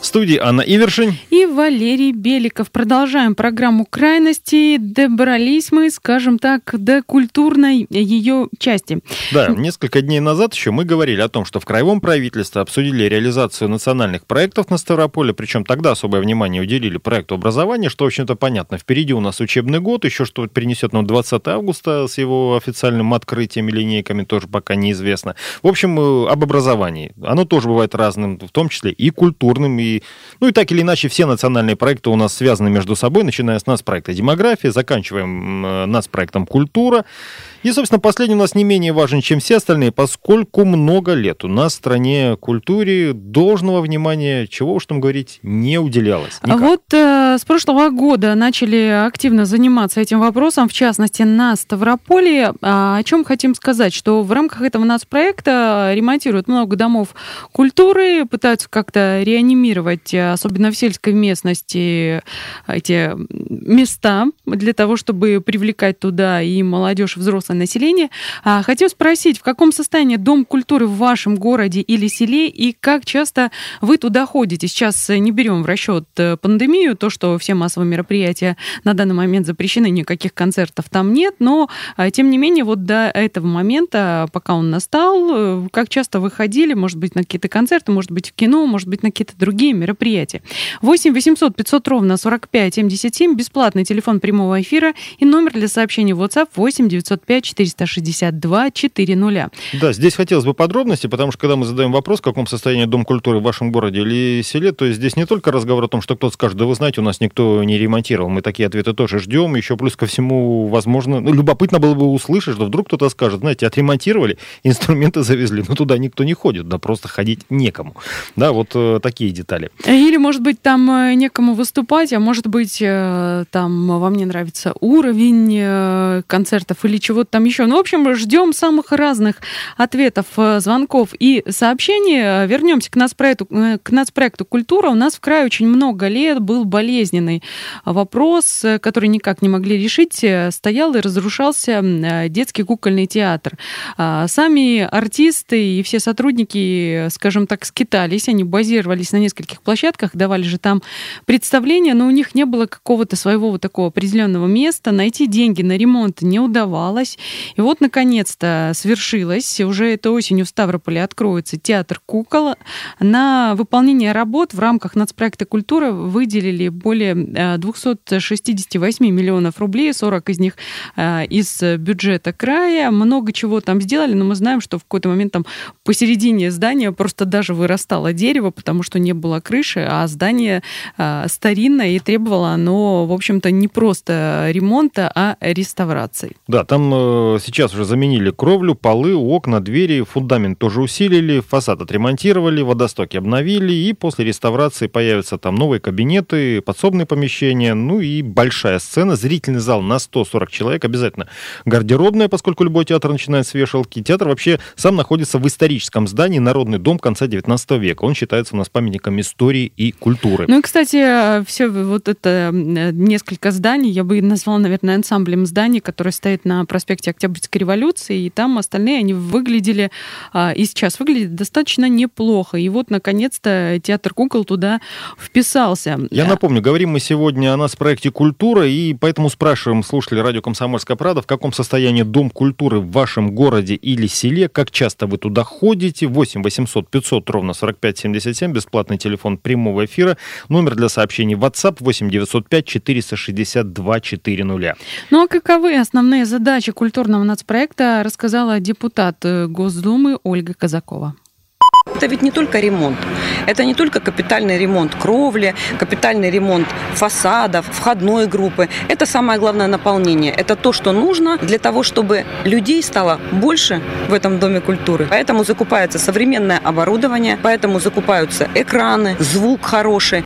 В студии Анна Ивершин и Валерий Беликов. Продолжаем программу «Крайности». Добрались мы, скажем так, до культурной ее части. Да, несколько дней назад еще мы говорили о том, что в Краевом правительстве обсудили реализацию национальных проектов на Ставрополе, причем тогда особое внимание уделили проекту образования, что, в общем-то, понятно. Впереди у нас учебный год, еще что принесет нам 20 августа с его официальным открытием и линейками тоже пока неизвестно. В общем, э, об образовании. Оно тоже бывает разным, в том числе и культурным, и ну и так или иначе все национальные проекты у нас связаны между собой, начиная с нас проекта демография, заканчиваем э, нас проектом культура. И, собственно, последний у нас не менее важен, чем все остальные, поскольку много лет у нас в стране культуре должного внимания, чего уж там говорить, не уделялось. Никак. Вот э, с прошлого года начали активно заниматься этим вопросом, в частности, на Ставрополе. А, о чем хотим сказать, что в рамках этого нас проекта ремонтируют много домов культуры, пытаются как-то реанимировать, особенно в сельской местности, эти места для того, чтобы привлекать туда и молодежь, и взрослое население. А, хотел спросить, в каком состоянии Дом культуры в вашем городе или селе и как часто вы туда ходите? Сейчас не берем в расчет э, пандемию, то, что все массовые мероприятия на данный момент запрещены, никаких концертов там нет, но а, тем не менее вот до этого момента, пока он настал, э, как часто вы ходили, может быть, на какие-то концерты, может быть, в кино, может быть, на какие-то другие мероприятия. 8 800 500 ровно 45 77, бесплатный телефон прямого эфира и номер для сообщений в WhatsApp 8 905 462 400. Да, здесь хотелось бы подробности, потому что когда мы задаем вопрос, в каком состоянии Дом культуры в вашем городе или селе, то здесь не только разговор о том, что кто-то скажет, да вы знаете, у нас никто не ремонтировал. Мы такие ответы тоже ждем. Еще плюс ко всему, возможно, ну, любопытно было бы услышать, что вдруг кто-то скажет, знаете, отремонтировали, инструменты завезли, но туда никто не ходит, да просто ходить некому. Да, вот э, такие детали. Или, может быть, там э, некому выступать, а может быть, э, там вам не нравится уровень э, концертов или чего-то там еще. Ну, в общем, ждем самых разных ответов, э, звонков и сообщений. Вернемся к нас проекту, э, к нас проекту «Культура». У нас в крае очень много лет был болезненный вопрос, э, который никак не могли решить. Стоял и разрушался детский кукольный театр. А, сами артисты и все сотрудники, скажем так, скитались. Они базировались на нескольких площадках, давали же там представления, но у них не было какого-то своего вот такого определенного места. Найти деньги на ремонт не удавалось. И вот, наконец-то, свершилось. Уже этой осенью в Ставрополе откроется театр кукол. На выполнение работ в рамках нацпроекта «Культура» выделили более 268 э, миллионов рублей, 40 из них э, из бюджета края. Много чего там сделали, но мы знаем, что в какой-то момент там посередине здания просто даже вырастало дерево, потому что не было крыши, а здание э, старинное и требовало оно, в общем-то, не просто ремонта, а реставрации. Да, там сейчас уже заменили кровлю, полы, окна, двери, фундамент тоже усилили, фасад отремонтировали, водостоки обновили, и после реставрации появятся там новые кабинеты, подсобные помещения, ну и большая сцена, зрительный зал на 140 человек, обязательно гардеробная, поскольку любой театр начинает с вешалки. Театр вообще сам находится в историческом здании Народный дом конца 19 века. Он считается у нас памятником истории и культуры. Ну и, кстати, все вот это несколько зданий, я бы назвала, наверное, ансамблем зданий, который стоит на проспекте Октябрьской революции, и там остальные, они выглядели, и сейчас выглядят достаточно неплохо. И вот, наконец-то, театр кукол туда вписался. Я напомню, говорим мы сегодня о нас проекте «Культура», и поэтому спрашиваем слушателей радио «Комсомольская правда», в каком состоянии Дом культуры в вашем городе или селе, как часто вы туда ходите, 8 800 500 ровно 45 77, бесплатный телефон прямого эфира, номер для сообщений WhatsApp 8 905 462 400. Ну а каковы основные задачи культурного нацпроекта рассказала депутат э, Госдумы Ольга Казакова. Это ведь не только ремонт. Это не только капитальный ремонт кровли, капитальный ремонт фасадов, входной группы. Это самое главное наполнение. Это то, что нужно для того, чтобы людей стало больше в этом Доме культуры. Поэтому закупается современное оборудование, поэтому закупаются экраны, звук хороший.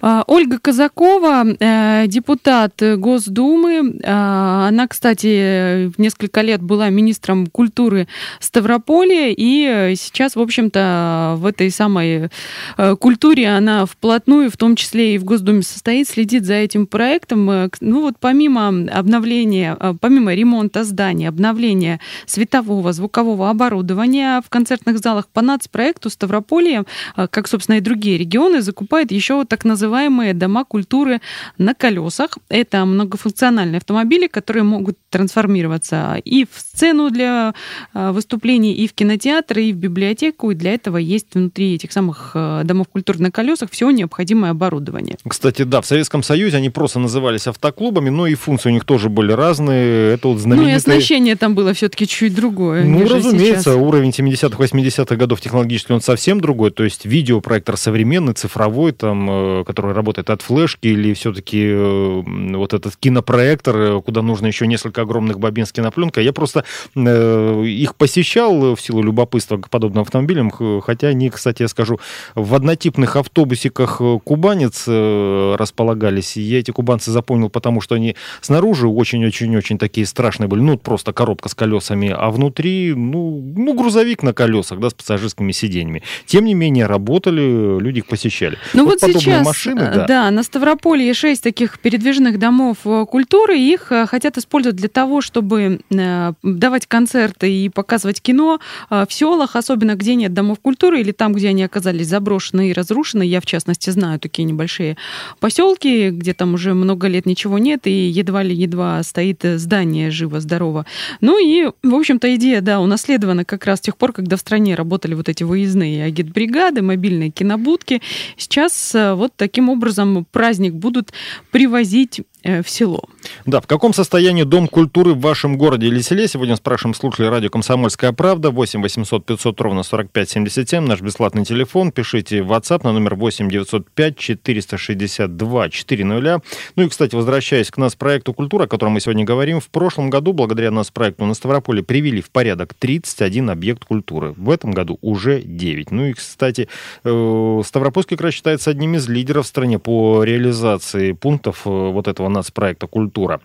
А, Ольга Казакова, э, депутат Госдумы. А, она, кстати, несколько лет была министром культуры Ставрополя, и сейчас, в общем-то, в этой самой э, культуре она вплотную, в том числе и в Госдуме состоит, следит за этим проектом. Э, ну вот помимо обновления, помимо ремонта зданий, обновления светового, звукового оборудования в концертных залах по нацпроекту Ставрополье, как, собственно, и другие регионы, закупает еще так называемые называемые дома культуры на колесах. Это многофункциональные автомобили, которые могут трансформироваться и в сцену для а, выступлений, и в кинотеатр, и в библиотеку. И для этого есть внутри этих самых а, домов культуры на колесах все необходимое оборудование. Кстати, да, в Советском Союзе они просто назывались автоклубами, но и функции у них тоже были разные. Это вот знаменитые... Ну и оснащение там было все-таки чуть другое. Ну, разумеется, сейчас. уровень 70-х, 80-х годов технологически он совсем другой. То есть видеопроектор современный, цифровой, там, э, который работает от флешки, или все-таки э, вот этот кинопроектор, э, куда нужно еще несколько огромных бобин с кинопленкой. Я просто э, их посещал в силу любопытства к подобным автомобилям, хотя они, кстати, я скажу, в однотипных автобусиках кубанец располагались. Я эти кубанцы запомнил, потому что они снаружи очень-очень-очень такие страшные были. Ну, просто коробка с колесами, а внутри, ну, ну грузовик на колесах, да, с пассажирскими сиденьями. Тем не менее, работали, люди их посещали. Ну вот, вот сейчас машины, да. Да, на Ставрополье шесть таких передвижных домов э, культуры. Их э, хотят использовать для того, чтобы э, давать концерты и показывать кино в селах, особенно где нет домов культуры или там, где они оказались заброшены и разрушены. Я, в частности, знаю такие небольшие поселки, где там уже много лет ничего нет, и едва ли едва стоит здание живо-здорово. Ну и, в общем-то, идея, да, унаследована как раз с тех пор, когда в стране работали вот эти выездные агитбригады, мобильные кинобудки. Сейчас вот таким образом праздник будут привозить Э, в село. Да, в каком состоянии Дом культуры в вашем городе или селе? Сегодня спрашиваем слушателей радио «Комсомольская правда». 8 800 500 ровно 45 77. Наш бесплатный телефон. Пишите в WhatsApp на номер 8 905 462 400. Ну и, кстати, возвращаясь к нас проекту «Культура», о котором мы сегодня говорим, в прошлом году, благодаря нас проекту на Ставрополе, привели в порядок 31 объект культуры. В этом году уже 9. Ну и, кстати, э, Ставропольский край считается одним из лидеров в стране по реализации пунктов э, вот этого нацпроекта «Культура».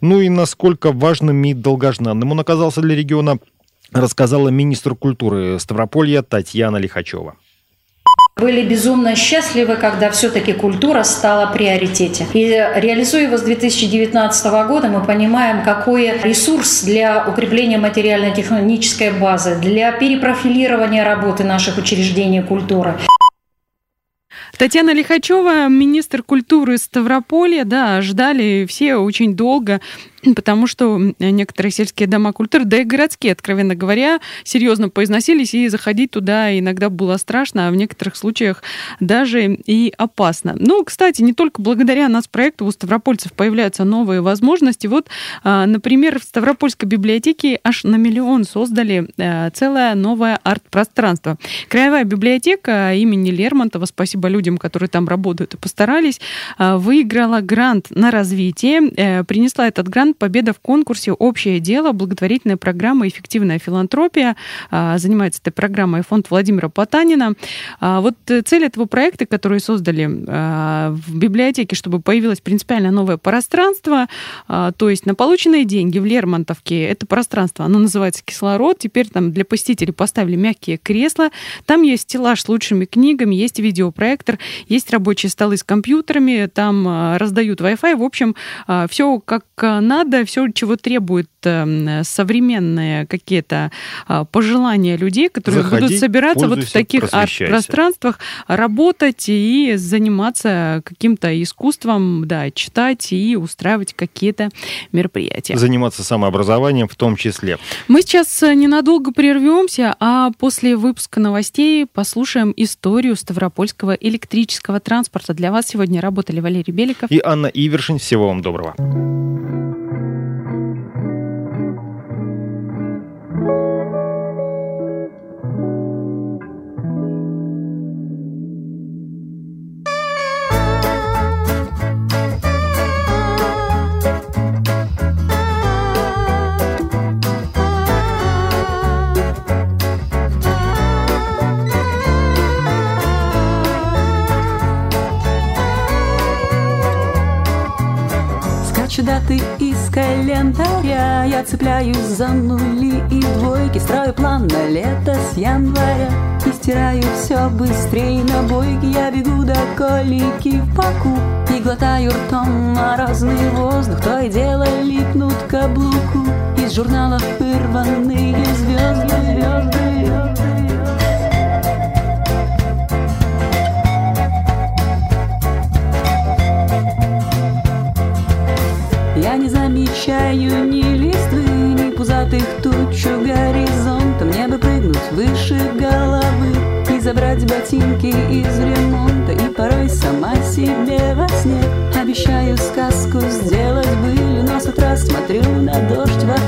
Ну и насколько важным и долгожданным он оказался для региона, рассказала министр культуры Ставрополья Татьяна Лихачева. Были безумно счастливы, когда все-таки культура стала приоритете. И реализуя его с 2019 года, мы понимаем, какой ресурс для укрепления материально-технической базы, для перепрофилирования работы наших учреждений культуры. Татьяна Лихачева, министр культуры Ставрополья, да, ждали все очень долго потому что некоторые сельские дома культуры, да и городские, откровенно говоря, серьезно поизносились, и заходить туда иногда было страшно, а в некоторых случаях даже и опасно. Ну, кстати, не только благодаря нас проекту у ставропольцев появляются новые возможности. Вот, а, например, в Ставропольской библиотеке аж на миллион создали э, целое новое арт-пространство. Краевая библиотека имени Лермонтова, спасибо людям, которые там работают и постарались, а, выиграла грант на развитие, э, принесла этот грант победа в конкурсе «Общее дело», благотворительная программа «Эффективная филантропия». А, занимается этой программой фонд Владимира Потанина. А, вот э, цель этого проекта, который создали а, в библиотеке, чтобы появилось принципиально новое пространство, то есть на полученные деньги в Лермонтовке это пространство, оно называется «Кислород», теперь там для посетителей поставили мягкие кресла, там есть стеллаж с лучшими книгами, есть видеопроектор, есть рабочие столы с компьютерами, там раздают Wi-Fi, в общем, все как надо надо, все, чего требует эм, современные какие-то а, пожелания людей, которые Заходи, будут собираться вот в таких пространствах, работать и заниматься каким-то искусством, да, читать и устраивать какие-то мероприятия. Заниматься самообразованием в том числе. Мы сейчас э, ненадолго прервемся, а после выпуска новостей послушаем историю Ставропольского электрического транспорта. Для вас сегодня работали Валерий Беликов и Анна Ивершин. Всего вам доброго. Даты из календаря Я цепляюсь за нули и двойки. Строю план на лето с января И стираю все быстрее на бойке. Я бегу до колики в паку И глотаю ртом морозный воздух. То и дело липнут каблуку Из журналов вырванные звезды, звезды Я замечаю ни листвы, ни пузатых туч у горизонта Мне бы прыгнуть выше головы и забрать ботинки из ремонта. И порой сама себе во сне обещаю сказку сделать былью Но с утра смотрю на дождь в окне